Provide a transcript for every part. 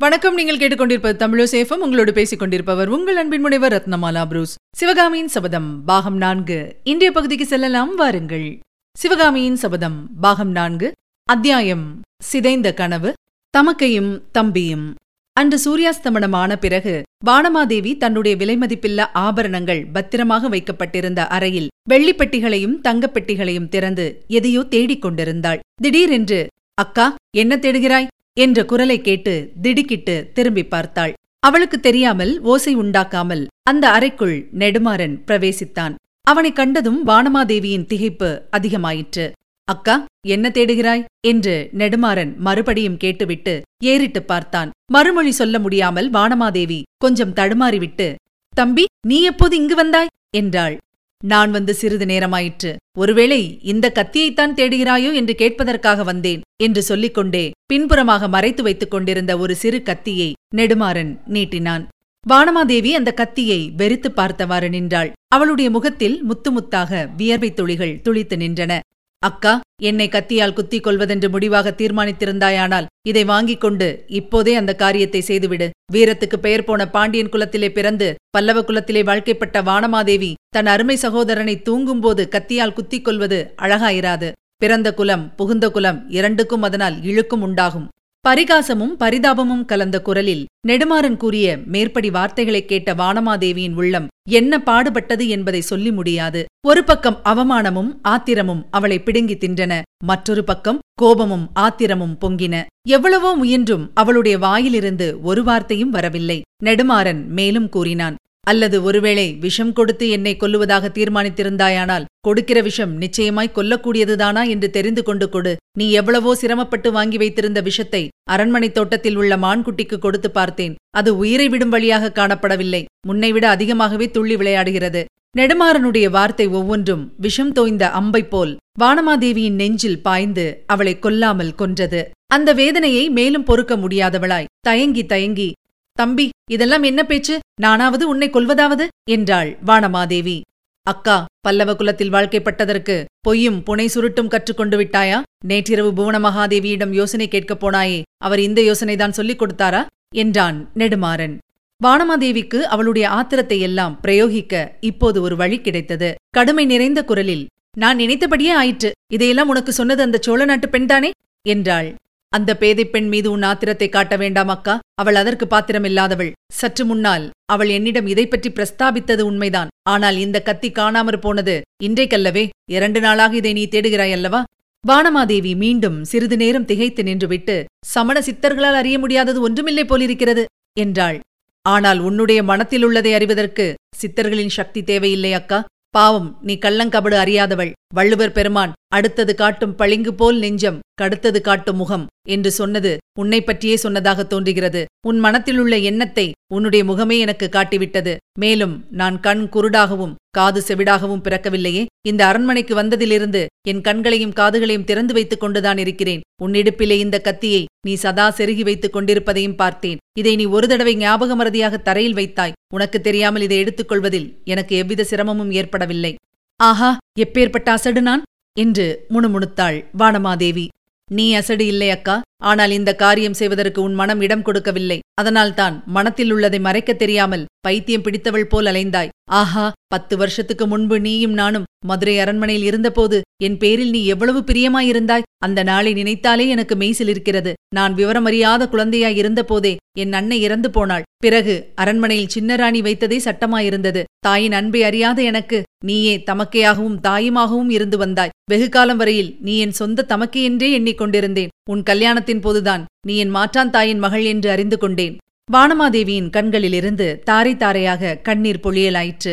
வணக்கம். நீங்கள் கேட்டுக்கொண்டிருப்பது தமிழசேஃபம் உங்களோடு பேசிக் கொண்டிருப்பவர் உங்கள் அன்பின் முனைவர் ரத்னமாலா புரூஸ். சிவகாமியின் சபதம் பாகம் நான்கு. இன்றைய பகுதிக்கு செல்லலாம். வாருங்கள். சிவகாமியின் சபதம் பாகம் நான்கு. அத்தியாயம் சிதைந்த கனவு தமக்கையும் தம்பியும். அன்று சூர்யாஸ்தமனம் ஆன பிறகு வானமாதேவி தன்னுடைய விலைமதிப்பில்லா ஆபரணங்கள் பத்திரமாக வைக்கப்பட்டிருந்த அறையில் வெள்ளிப்பெட்டிகளையும் தங்கப்பெட்டிகளையும் திறந்து எதையோ தேடிக் கொண்டிருந்தாள் திடீரென்று அக்கா என்ன தேடுகிறாய்? என்ற குரலை கேட்டு திடுக்கிட்டு திரும்பி பார்த்தாள். அவளுக்கு தெரியாமல் ஓசை உண்டாக்காமல் அந்த அறைக்குள் நெடுமாறன் பிரவேசித்தான். அவனை கண்டதும் வானமாதேவியின் திகைப்பு அதிகமாயிற்று. அக்கா என்ன தேடுகிறாய்? என்று நெடுமாறன் மறுபடியும் கேட்டுவிட்டு ஏறிட்டு பார்த்தான். மறுமொழி சொல்ல முடியாமல் வானமாதேவி கொஞ்சம் தடுமாறிவிட்டு தம்பி நீ எப்போது இங்கு வந்தாய்? என்றாள். நான் வந்து சிறிது நேரமாயிற்று. ஒருவேளை இந்த கத்தியைத்தான் தேடுகிறாயோ என்று கேட்பதற்காக வந்தேன் என்று சொல்லிக்கொண்டே பின்புறமாக மறைத்து வைத்துக் கொண்டிருந்த ஒரு சிறு கத்தியை நெடுமாறன் நீட்டினான். வானமாதேவி அந்த கத்தியை வெறித்து பார்த்தவாறு நின்றாள். அவளுடைய முகத்தில் முத்து முத்தாக வியர்வைத் துளிகள் துளித்து நின்றன. அக்கா என்னை கத்தியால் குத்திக் கொள்வதென்று முடிவாக தீர்மானித்திருந்தாயானால் இதை வாங்கிக் கொண்டு இப்போதே அந்த காரியத்தை செய்துவிடு. வீரத்துக்கு பெயர் போன பாண்டியன் குலத்திலே பிறந்து பல்லவ குலத்திலே வாழ்க்கைப்பட்ட வானமாதேவி தன் அருமை சகோதரனை தூங்கும்போது கத்தியால் குத்திக் கொள்வது அழகாயிராது. பிறந்த குலம் புகுந்த குலம் இரண்டுக்கும் அதனால் இழுக்கும் உண்டாகும். பரிகாசமும் பரிதாபமும் கலந்த குரலில் நெடுமாறன் கூறிய மேற்படி வார்த்தைகளைக் கேட்ட வானமாதேவியின் உள்ளம் என்ன பாடுபட்டது என்பதை சொல்லி முடியாது. ஒரு பக்கம் அவமானமும் ஆத்திரமும் அவளை பிடுங்கி தின்றன மற்றொரு பக்கம் கோபமும் ஆத்திரமும் பொங்கின. எவ்வளவோ முயன்றும் அவளுடைய வாயிலிருந்து ஒரு வார்த்தையும் வரவில்லை. நெடுமாறன் மேலும் கூறினான் அல்லது ஒருவேளை விஷம் கொடுத்து என்னை கொல்லுவதாக தீர்மானித்திருந்தாயானால் கொடுக்கிற விஷம் நிச்சயமாய் கொல்லக்கூடியதுதானா என்று தெரிந்து கொண்டு கொடு. நீ எவ்வளவோ சிரமப்பட்டு வாங்கி வைத்திருந்த விஷத்தை அரண்மனை தோட்டத்தில் உள்ள மான்குட்டிக்கு கொடுத்து பார்த்தேன். அது உயிரை விடும் வழியாக காணப்படவில்லை. முன்னைவிட அதிகமாகவே துள்ளி விளையாடுகிறது. நெடுமாறனுடைய வார்த்தை ஒவ்வொன்றும் விஷம் தோய்ந்த அம்பை போல் வானமாதேவியின் நெஞ்சில் பாய்ந்து அவளை கொல்லாமல் கொன்றது. அந்த வேதனையை மேலும் பொறுக்க முடியாதவளாய் தயங்கி தயங்கி தம்பி இதெல்லாம் என்ன பேச்சு? நானாவது உன்னை கொல்வதாவது? என்றாள் வானமாதேவி. அக்கா பல்லவ குலத்தில் வாழ்க்கைப்பட்டதற்கு பொய்யும் புனை சுருட்டும் கற்றுக்கொண்டு விட்டாயா? நேற்றிரவு புவன மகாதேவியிடம் யோசனை கேட்கப் போனாயே அவர் இந்த யோசனைதான் சொல்லிக் கொடுத்தாரா? என்றான் நெடுமாறன். வானமாதேவிக்கு அவளுடைய ஆத்திரத்தை எல்லாம் பிரயோகிக்க இப்போது ஒரு வழி கிடைத்தது. கடுமை நிறைந்த குரலில் நான் நினைத்தபடியே ஆயிற்று. இதையெல்லாம் உனக்கு சொன்னது அந்த சோழ நாட்டு பெண்தானே? என்றாள். அந்த பேதைப் பெண் மீது உன் ஆத்திரத்தை காட்ட வேண்டாம் அக்கா. அவள் அதற்கு பாத்திரமில்லாதவள். சற்று முன்னால் அவள் என்னிடம் இதை பற்றி பிரஸ்தாபித்தது உண்மைதான். ஆனால் இந்த கத்தி காணாமற் போனது இன்றைக்கல்லவே. இரண்டு நாளாக இதை நீ தேடுகிறாய் அல்லவா? வானமாதேவி மீண்டும் சிறிது நேரம் திகைத்து நின்றுவிட்டு சமண சித்தர்களால் அறிய முடியாதது ஒன்றுமில்லை போலிருக்கிறது என்றாள். ஆனால் உன்னுடைய மனத்தில் உள்ளதை அறிவதற்கு சித்தர்களின் சக்தி தேவையில்லை அக்கா. பாவம் நீ கள்ளங்கபடு அறியாதவள். வள்ளுவர் பெருமான் அடுத்தது காட்டும் பளிங்கு போல் நெஞ்சம் கடுத்தது காட்டும் முகம் என்று சொன்னது உன்னை பற்றியே சொன்னதாக தோன்றுகிறது. உன் மனத்திலுள்ள எண்ணத்தை உன்னுடைய முகமே எனக்கு காட்டிவிட்டது. மேலும் நான் கண் குருடாகவும் காது செவிடாகவும் பிறக்கவில்லையே. இந்த அரண்மனைக்கு வந்ததிலிருந்து என் கண்களையும் காதுகளையும் திறந்து வைத்துக் கொண்டுதான் இருக்கிறேன். உன்னிடுப்பிலே இந்த கத்தியை நீ சதா செருகி வைத்துக் கொண்டிருப்பதையும் பார்த்தேன். இதை நீ ஒரு தடவை ஞாபக மறதியாக தரையில் வைத்தாய். உனக்கு தெரியாமல் இதை எடுத்துக்கொள்வதில் எனக்கு எவ்வித சிரமமும் ஏற்படவில்லை. ஆஹா எப்பேற்பட்ட அசடு நான்? என்று முணுமுணுத்தாள் வானமாதேவி. நீ அசடு இல்லை அக்கா. ஆனால் இந்த காரியம் செய்வதற்கு உன் மனம் இடம் கொடுக்கவில்லை. அதனால்தான் மனத்தில் உள்ளதை மறைக்கத் தெரியாமல் பைத்தியம் பிடித்தவள் போல் அலைந்தாய். ஆஹா பத்து வருஷத்துக்கு முன்பு நீயும் நானும் மதுரை அரண்மனையில் இருந்தபோது என் பேரில் நீ எவ்வளவு பிரியமாயிருந்தாய்? அந்த நாளை நினைத்தாலே எனக்கு மெய்சில் இருக்கிறது. நான் விவரமறியாத குழந்தையாய் இருந்தபோதே என் அன்னை இறந்து போனாள். பிறகு அரண்மனையில் சின்னராணி வைத்ததே சட்டமாயிருந்தது. தாயின் அன்பை அறியாத எனக்கு நீயே தமக்கையாகவும் தாயுமாகவும் இருந்து வந்தாய். வெகு காலம் வரையில் நீ என் சொந்த தமக்கை என்றே எண்ணிக்கொண்டிருந்தேன். உன் கல்யாணத்தின் போதுதான் நீ என் மாற்றான் தாயின் மகள் என்று அறிந்து கொண்டேன். வானமாதேவியின் கண்களிலிருந்து தாரை தாரையாக கண்ணீர் பொழியலாயிற்று.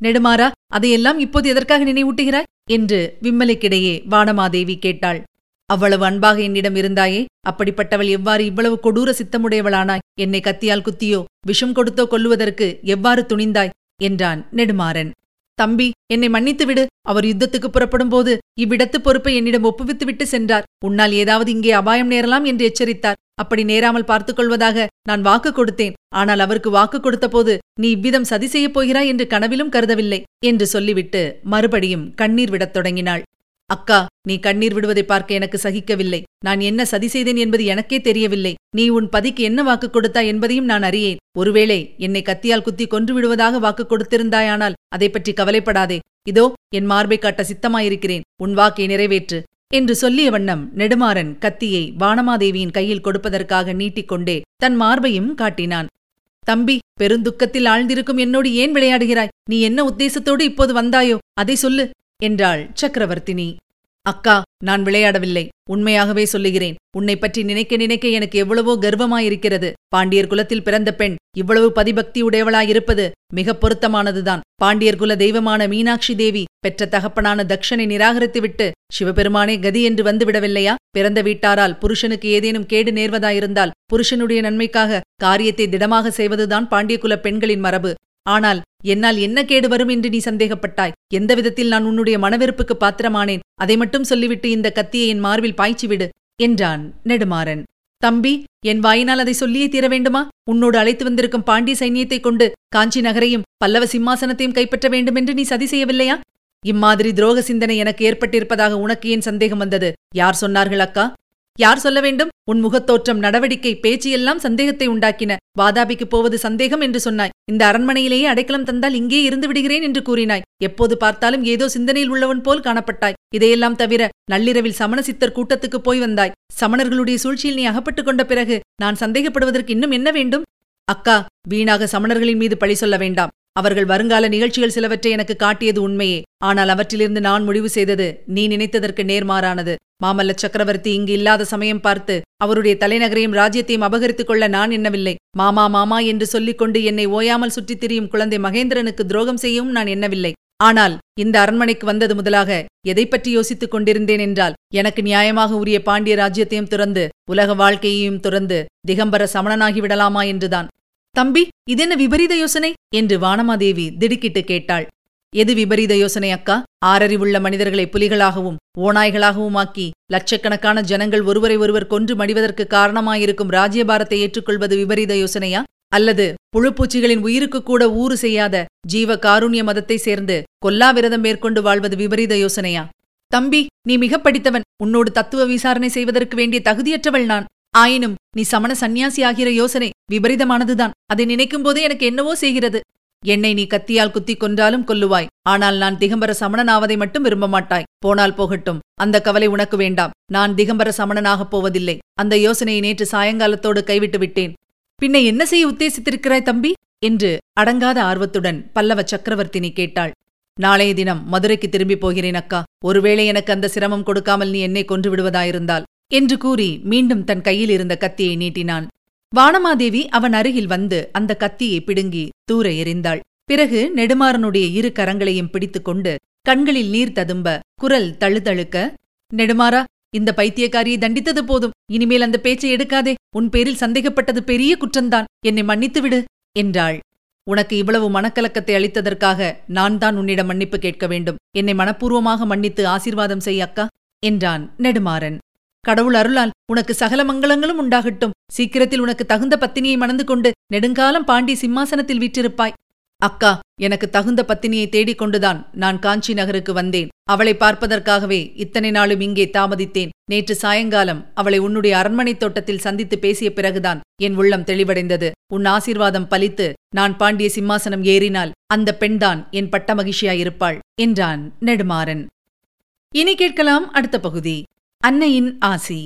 நெடுமாறா அதையெல்லாம் இப்போது எதற்காக நினைவூட்டுகிறாய்? என்று விம்மலுக்கிடையே வானமாதேவி கேட்டாள். அவ்வளவு அன்பாக என்னிடம் இருந்தாயே அப்படிப்பட்டவள் எவ்வாறு இவ்வளவு கொடூர சித்தமுடையவளானாய்? என்னை கத்தியால் குத்தியோ விஷம் கொடுத்தோ கொல்லுவதற்கு எவ்வாறு துணிந்தாய்? என்றான் நெடுமாறன். தம்பி என்னை மன்னித்து விடு அவர் யுத்தத்துக்கு புறப்படும் போது இவ்விடத்து பொறுப்பை என்னிடம் ஒப்புவித்துவிட்டு சென்றார். உன்னால் ஏதாவது இங்கே அபாயம் நேரலாம் என்று எச்சரித்தார். அப்படி நேராமல் பார்த்துக் கொள்வதாக நான் வாக்கு கொடுத்தேன். ஆனால் அவருக்கு வாக்கு கொடுத்தபோது நீ இவ்விதம் சதி செய்யப் போகிறாய் என்று கனவிலும் கருதவில்லை என்று சொல்லிவிட்டு மறுபடியும் கண்ணீர் விடத் தொடங்கினாள். அக்கா நீ கண்ணீர் விடுவதை பார்க்க எனக்கு சகிக்கவில்லை. நான் என்ன சதி செய்தேன் என்பது எனக்கே தெரியவில்லை. நீ உன் பதிக்கு என்ன வாக்கு கொடுத்தா என்பதையும் நான் அறியேன். ஒருவேளை என்னை கத்தியால் குத்தி கொன்று விடுவதாக வாக்கு கொடுத்திருந்தாயானால் அதை பற்றி கவலைப்படாதே. இதோ என் மார்பை காட்ட சித்தமாயிருக்கிறேன். உன் வாக்கை நிறைவேற்று. என்று சொல்லிய வண்ணம் நெடுமாறன் கத்தியை வானமாதேவியின் கையில் கொடுப்பதற்காக நீட்டிக்கொண்டே தன் மார்பையும் காட்டினான். தம்பி பெருந்துக்கத்தில் ஆழ்ந்திருக்கும் என்னோடு ஏன் விளையாடுகிறாய்? நீ என்ன உத்தேசத்தோடு இப்போது வந்தாயோ? அதை சொல்லு என்றாள் சக்கரவர்த்தினி. அக்கா நான் விளையாடவில்லை. உண்மையாகவே சொல்லுகிறேன். உன்னை பற்றி நினைக்க நினைக்க எனக்கு எவ்வளவோ கர்வமாயிருக்கிறது. பாண்டியர் குலத்தில் பிறந்த பெண் இவ்வளவு பதிபக்தி உடையவளாயிருப்பது மிகப் பொருத்தமானதுதான். பாண்டியர் குல தெய்வமான மீனாட்சி தேவி பெற்ற தகப்பனான தக்ஷனை நிராகரித்துவிட்டு சிவபெருமானே கதி என்று வந்துவிடவில்லையா? பிறந்த வீட்டாரால் புருஷனுக்கு ஏதேனும் கேடு நேர்வதாயிருந்தால் புருஷனுடைய நன்மைக்காக காரியத்தை திடமாக செய்வதுதான் பாண்டியகுல பெண்களின் மரபு. ஆனால் என்னால் என்ன கேடு வரும் என்று நீ சந்தேகப்பட்டாய்? எந்த விதத்தில் நான் உன்னுடைய மனவெறுப்புக்கு பாத்திரமானேன்? அதை மட்டும் சொல்லிவிட்டு இந்த கத்தியை என் மார்பில் பாய்ச்சிவிடு என்றான் நெடுமாறன். தம்பி என் வாயினால் அதை சொல்லியே தீர வேண்டுமா? உன்னோடு அழைத்து வந்திருக்கும் பாண்டிய சைன்யத்தைக் கொண்டு காஞ்சி நகரையும் பல்லவ சிம்மாசனத்தையும் கைப்பற்ற வேண்டுமென்று நீ சதி செய்யவில்லையா? இம்மாதிரி துரோக சிந்தனை எனக்கு ஏற்பட்டிருப்பதாக உனக்கு ஏன் சந்தேகம் வந்தது? யார் சொன்னார்கள் அக்கா? யார் சொல்ல வேண்டும்? உன் முகத்தோற்றம் நடவடிக்கை பேச்சு எல்லாம் சந்தேகத்தை உண்டாக்கின. வாதாபிக்கு போவது சந்தேகம் என்று சொன்னாய். இந்த அரண்மனையிலேயே அடைக்கலம் தந்தால் இங்கே இருந்து விடுகிறேன் என்று கூறினாய். எப்போது பார்த்தாலும் ஏதோ சிந்தனையில் உள்ளவன் போல் காணப்பட்டாய். இதையெல்லாம் தவிர நள்ளிரவில் சமண சித்தர் கூட்டத்துக்கு போய் வந்தாய். சமணர்களுடைய சூழ்ச்சியில் நீ அகப்பட்டுக் கொண்ட பிறகு நான் சந்தேகப்படுவதற்கு இன்னும் என்ன வேண்டும்? அக்கா வீணாக சமணர்களின் மீது பழி சொல்ல வேண்டாம். அவர்கள் வருங்கால நிகழ்ச்சிகள் சிலவற்றை எனக்கு காட்டியது உண்மையே. ஆனால் அவற்றிலிருந்து நான் முடிவு செய்தது நீ நினைத்ததற்கு நேர்மாறானது. மாமல்ல சக்கரவர்த்தி இங்கு இல்லாத சமயம் பார்த்து அவருடைய தலைநகரையும் ராஜ்யத்தையும் அபகரித்துக் கொள்ள நான் எண்ணவில்லை. மாமா மாமா என்று சொல்லிக் கொண்டு என்னை ஓயாமல் சுற்றித் திரியும் குழந்தை மகேந்திரனுக்கு துரோகம் செய்யவும் நான் எண்ணவில்லை. ஆனால் இந்த அரண்மனைக்கு வந்தது முதலாக எதை பற்றி யோசித்துக் கொண்டிருந்தேன் என்றால் எனக்கு நியாயமாக உரிய பாண்டிய ராஜ்யத்தையும் துறந்து உலக வாழ்க்கையையும் துறந்து திகம்பர சமணனாகி விடலாமா என்றுதான். தம்பி இதென்ன விபரீத யோசனை? என்று வானமாதேவி திடுக்கிட்டு கேட்டாள். எது விபரீத யோசனை அக்கா? ஆறறிவுள்ள மனிதர்களை புலிகளாகவும் ஓநாய்களாகவும் ஆக்கி லட்சக்கணக்கான ஜனங்கள் ஒருவரை ஒருவர் கொன்று மடிவதற்கு காரணமாயிருக்கும் ராஜ்யபாரத்தை ஏற்றுக்கொள்வது விபரீத யோசனையா? அல்லது புழுப்பூச்சிகளின் உயிருக்கு கூட ஊறு செய்யாத ஜீவ காருண்ய மதத்தை சேர்ந்து கொல்லாவிரதம் மேற்கொண்டு வாழ்வது விபரீத யோசனையா? தம்பி நீ மிக படித்தவன். உன்னோடு தத்துவ விசாரணை செய்வதற்கு வேண்டிய தகுதியற்றவள் நான். ஆயினும் நீ சமண சந்நியாசி ஆகிற யோசனை விபரீதமானதுதான். அதை நினைக்கும் போதே எனக்கு என்னவோ செய்கிறது. என்னை நீ கத்தியால் குத்திக் கொன்றாலும் கொல்லுவாய். ஆனால் நான் திகம்பர சமணனாவதை மட்டும் விரும்ப மாட்டாய் போனால் போகட்டும். அந்த கவலை உனக்கு வேண்டாம். நான் திகம்பர சமணனாகப் போவதில்லை. அந்த யோசனையை நேற்று சாயங்காலத்தோடு கைவிட்டு விட்டேன். பின்ன என்ன செய்ய உத்தேசித்திருக்கிறாய் தம்பி? என்று அடங்காத ஆர்வத்துடன் பல்லவ சக்கரவர்த்தினி கேட்டாள். நாளைய தினம் மதுரைக்கு திரும்பி போகிறேன் அக்கா. ஒருவேளை எனக்கு அந்த சிரமம் கொடுக்காமல் நீ என்னை கொன்று விடுவதாயிருந்தால். என்று கூறி மீண்டும் தன் கையில் இருந்த கத்தியை நீட்டினான். வானமாதேவி அவன் அருகில் வந்து அந்த கத்தியை பிடுங்கி தூர எறிந்தாள். பிறகு நெடுமாறனுடைய இரு கரங்களையும் பிடித்துக்கொண்டு கண்களில் நீர் ததும்ப குரல் தழுதழுக்க நெடுமாறா இந்த பைத்தியக்காரியை தண்டித்தது போதும். இனிமேல் அந்த பேச்சை எடுக்காதே. உன் பேரில் சந்தேகப்பட்டது பெரிய குற்றந்தான் என்னை மன்னித்துவிடு என்றாள். உனக்கு இவ்வளவு மனக்கலக்கத்தை அளித்ததற்காக நான் தான் உன்னிடம் மன்னிப்பு கேட்க வேண்டும். என்னை மனப்பூர்வமாக மன்னித்து ஆசீர்வாதம் செய் அக்கா என்றான் நெடுமாறன். கடவுள் அருளால் உனக்கு சகல மங்களங்களும் உண்டாகட்டும். சீக்கிரத்தில் உனக்கு தகுந்த பத்தினியை மணந்து கொண்டு நெடுங்காலம் பாண்டி சிம்மாசனத்தில் வீற்றிருப்பாய். அக்கா எனக்கு தகுந்த பத்தினியை தேடிக் கொண்டுதான் நான் காஞ்சி நகருக்கு வந்தேன். அவளை பார்ப்பதற்காகவே இத்தனை நாளும் இங்கே தாமதித்தேன். நேற்று சாயங்காலம் அவளை உன்னுடைய அரண்மனைத் தோட்டத்தில் சந்தித்து பேசிய பிறகுதான் என் உள்ளம் தெளிவடைந்தது. உன் ஆசீர்வாதம் பலித்து நான் பாண்டிய சிம்மாசனம் ஏறினால் அந்த பெண்தான் என் பட்ட மகிழ்ச்சியாயிருப்பாள் என்றான் நெடுமாறன். இனி கேட்கலாம் அடுத்த பகுதி. அன்னையின் ஆசி.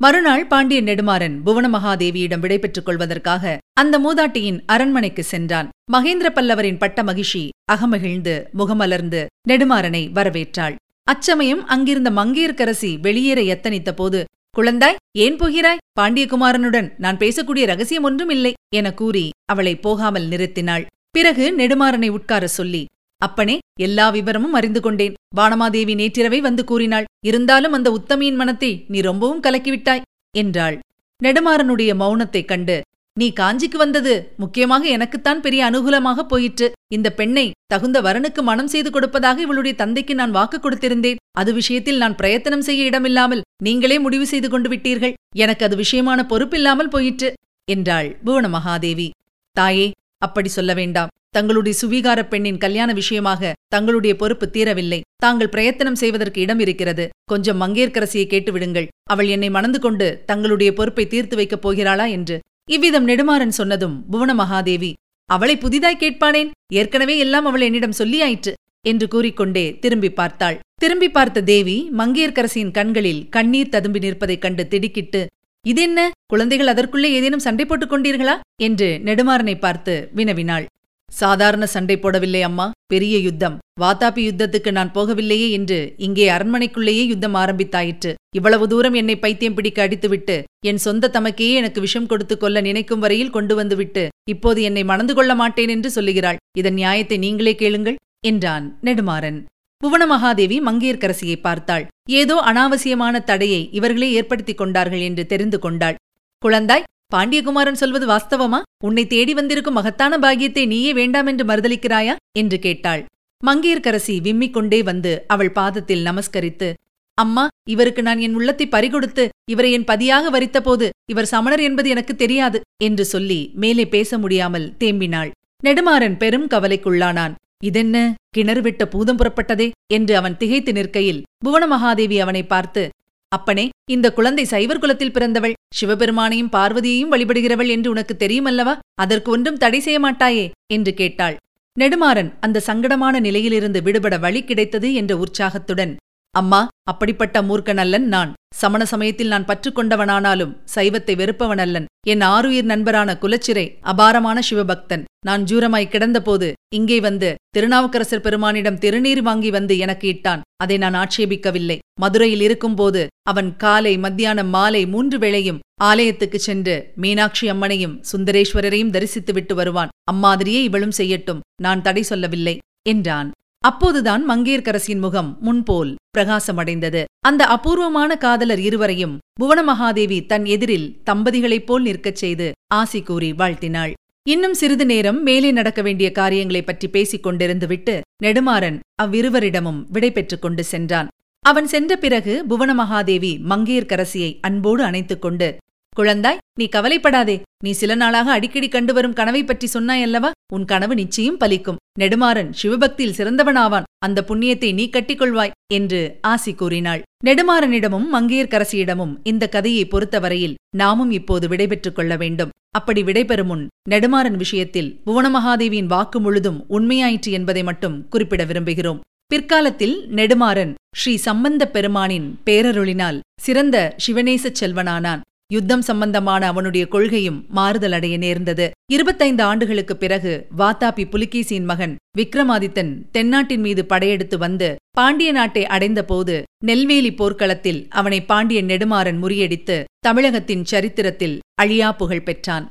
மறுநாள் பாண்டிய நெடுமாறன் புவனமகாதேவியிடம் விடைபெற்றுக் கொள்வதற்காக அந்த மூதாட்டியின் அரண்மனைக்கு சென்றான். மகேந்திர பல்லவரின் பட்ட மகிழ்ச்சி அகமகிழ்ந்து முகமலர்ந்து நெடுமாறனை வரவேற்றாள். அச்சமயம் அங்கிருந்த மங்கையர்க்கரசி வெளியேற எத்தனித்த போது குழந்தாய் ஏன் போகிறாய்? பாண்டியகுமாரனுடன் நான் பேசக்கூடிய ரகசியம் ஒன்றும் இல்லை என கூறி அவளை போகாமல் நிறுத்தினாள். பிறகு நெடுமாறனை உட்கார சொல்லி அப்பனே எல்லா விவரமும் அறிந்து கொண்டேன். வானமாதேவி நேற்றிரவை வந்து கூறினாள் இருந்தாலும் அந்த உத்தமியின் மனத்தை நீ ரொம்பவும் கலக்கிவிட்டாய் என்றாள். நெடுமாறனுடைய மௌனத்தைக் கண்டு நீ காஞ்சிக்கு வந்தது முக்கியமாக எனக்குத்தான் பெரிய அனுகூலமாக போயிற்று. இந்த பெண்ணை தகுந்த வரனுக்கு மனம் செய்து கொடுப்பதாக இவளுடைய தந்தைக்கு நான் வாக்கு கொடுத்திருந்தேன். அது விஷயத்தில் நான் பிரயத்தனம் செய்ய இடமில்லாமல் நீங்களே முடிவு செய்து கொண்டு விட்டீர்கள். எனக்கு அது விஷயமான பொறுப்பில்லாமல் போயிற்று என்றாள் புவன மகாதேவி தாயே அப்படி சொல்ல வேண்டாம். தங்களுடைய சுவீகார பெண்ணின் கல்யாண விஷயமாக தங்களுடைய பொறுப்பு தீரவில்லை. தாங்கள் பிரயத்தனம் செய்வதற்கு இடம் இருக்கிறது. கொஞ்சம் மங்கேற்கரசியை கேட்டுவிடுங்கள். அவள் என்னை மணந்து கொண்டு தங்களுடைய பொறுப்பை தீர்த்து வைக்கப் போகிறாளா என்று. இவ்விதம் நெடுமாறன் சொன்னதும் புவன மகாதேவி அவளை புதிதாய் கேட்பானேன்? ஏற்கனவே எல்லாம் அவள் என்னிடம் சொல்லியாயிற்று என்று கூறிக்கொண்டே திரும்பி பார்த்தாள். திரும்பி பார்த்த தேவி மங்கையர்க்கரசியின் கண்களில் கண்ணீர் ததும்பி நிற்பதைக் கண்டு திடுக்கிட்டு இதென்ன? குழந்தைகள் அதற்குள்ளே ஏதேனும் சண்டை போட்டுக் கொண்டீர்களா? என்று நெடுமாறனை பார்த்து வினவினாள். சாதாரண சண்டை போடவில்லை அம்மா. பெரிய யுத்தம். வாத்தாபி யுத்தத்துக்கு நான் போகவில்லையே என்று இங்கே அரண்மனைக்குள்ளேயே யுத்தம் ஆரம்பித்தாயிற்று. இவ்வளவு தூரம் என்னை பைத்தியம் பிடிக்க அடித்துவிட்டு என் சொந்த தமக்கையே எனக்கு விஷம் கொடுத்து கொள்ள நினைக்கும் வரையில் கொண்டு வந்துவிட்டு இப்போது என்னை மணந்து கொள்ள மாட்டேன் என்று சொல்லுகிறாள். இதன் நியாயத்தை நீங்களே கேளுங்கள் என்றான் நெடுமாறன். புவனமகாதேவி மங்கையர்க்கரசியை பார்த்தாள். ஏதோ அனாவசியமான தடையை இவர்களே ஏற்படுத்திக் கொண்டார்கள் என்று தெரிந்து கொண்டாள். குழந்தாய் பாண்டியகுமாரன் சொல்வது வாஸ்தவமா? உன்னை தேடி வந்திருக்கும் மகத்தான பாகியத்தை நீயே வேண்டாம் என்று மறுதளிக்கிறாயா என்று கேட்டாள். மங்கையர்க்கரசி விம்மிக் கொண்டே வந்து அவள் பாதத்தில் நமஸ்கரித்து அம்மா இவருக்கு நான் என் உள்ளத்தை பறிகொடுத்து இவரை என் பதியாக வரித்தபோது இவர் சமணர் என்பது எனக்கு தெரியாது என்று சொல்லி மேலே பேச முடியாமல் தேம்பினாள். நெடுமாறன் பெரும் கவலைக்குள்ளானான். இதென்ன? கிணறு விட்ட பூதம் புறப்பட்டதே? என்று அவன் திகைத்து நிற்கையில் புவன மகாதேவி அவனை பார்த்து அப்பனே இந்த குழந்தை சைவர் குலத்தில் பிறந்தவள். சிவபெருமானையும் பார்வதியையும் வழிபடுகிறவள் என்று உனக்கு தெரியுமல்லவா? அதற்கு ஒன்றும் தடை செய்ய மாட்டாயே? என்று கேட்டாள். நெடுமாறன் அந்த சங்கடமான நிலையிலிருந்து விடுபட வழி கிடைத்தது என்ற உற்சாகத்துடன் அம்மா அப்படிப்பட்ட மூர்க்கனல்லன் நான். சமண சமயத்தில் நான் பற்றுக்கொண்டவனானாலும் சைவத்தை வெறுப்பவனல்லன். என் ஆருயிர் நண்பரான குலச்சிறை அபாரமான சிவபக்தன். நான் ஜூரமாய் கிடந்தபோது இங்கே வந்து திருநாவுக்கரசர் பெருமானிடம் திருநீர் வாங்கி வந்து எனக்கு இட்டான். அதை நான் ஆட்சேபிக்கவில்லை. மதுரையில் இருக்கும்போது அவன் காலை மத்தியானம் மாலை மூன்று வேளையும் ஆலயத்துக்குச் சென்று மீனாட்சி அம்மனையும் சுந்தரேஸ்வரரையும் தரிசித்துவிட்டு வருவான். அம்மாதிரியே இவளும் செய்யட்டும். நான் தடை சொல்லவில்லை. என்றான். அப்போதுதான் மங்கையர்க்கரசியின் முகம் முன்போல். பிரகாசமடைந்தது. அந்த அபூர்வமான காதலர் இருவரையும் புவனமகாதேவி தன் எதிரில் தம்பதிகளைப் போல் நிற்கச் செய்து ஆசி கூறி வாழ்த்தினாள். இன்னும் சிறிது நேரம் மேலே நடக்க வேண்டிய காரியங்களைப் பற்றி பேசிக் கொண்டிருந்துவிட்டு நெடுமாறன் அவ்விருவரிடமும் விடை பெற்றுக் கொண்டு சென்றான். அவன் சென்ற பிறகு புவனமகாதேவி மங்கையர்க்கரசியை அன்போடு அணைத்துக் கொண்டு குழந்தாய் நீ கவலைப்படாதே. நீ சில நாளாக அடிக்கடி கண்டு வரும் கனவை பற்றி சொன்னாயல்லவா? உன் கனவு நிச்சயம் பலிக்கும். நெடுமாறன் சிவபக்தியில் சிறந்தவனாவான். அந்த புண்ணியத்தை நீ கட்டிக்கொள்வாய் என்று ஆசி கூறினாள். நெடுமாறனிடமும் மங்கையர்க்கரசியிடமும் இந்த கதையை பொறுத்தவரையில் நாமும் இப்போது விடைபெற்றுக் கொள்ள வேண்டும். அப்படி விடைபெறும் முன் நெடுமாறன் விஷயத்தில் புவனமகாதேவியின் வாக்கு முழுதும் உண்மையாயிற்று என்பதை மட்டும் குறிப்பிட விரும்புகிறோம். பிற்காலத்தில் நெடுமாறன் ஸ்ரீ சம்பந்தப் பெருமானின் பேரருளினால் சிறந்த சிவநேசச் செல்வனானான். யுத்தம் சம்பந்தமான அவனுடைய கொள்கையும் மாறுதலடைய நேர்ந்தது. இருபத்தைந்து ஆண்டுகளுக்குப் பிறகு வாத்தாபி புலிகேசியின் மகன் விக்ரமாதித்தன் தென்னாட்டின் மீது படையெடுத்து வந்து பாண்டிய நாட்டை அடைந்தபோது நெல்வேலி போர்க்களத்தில் அவனை பாண்டியன் நெடுமாறன் முறியடித்து தமிழகத்தின் சரித்திரத்தில் அழியா புகழ் பெற்றான்.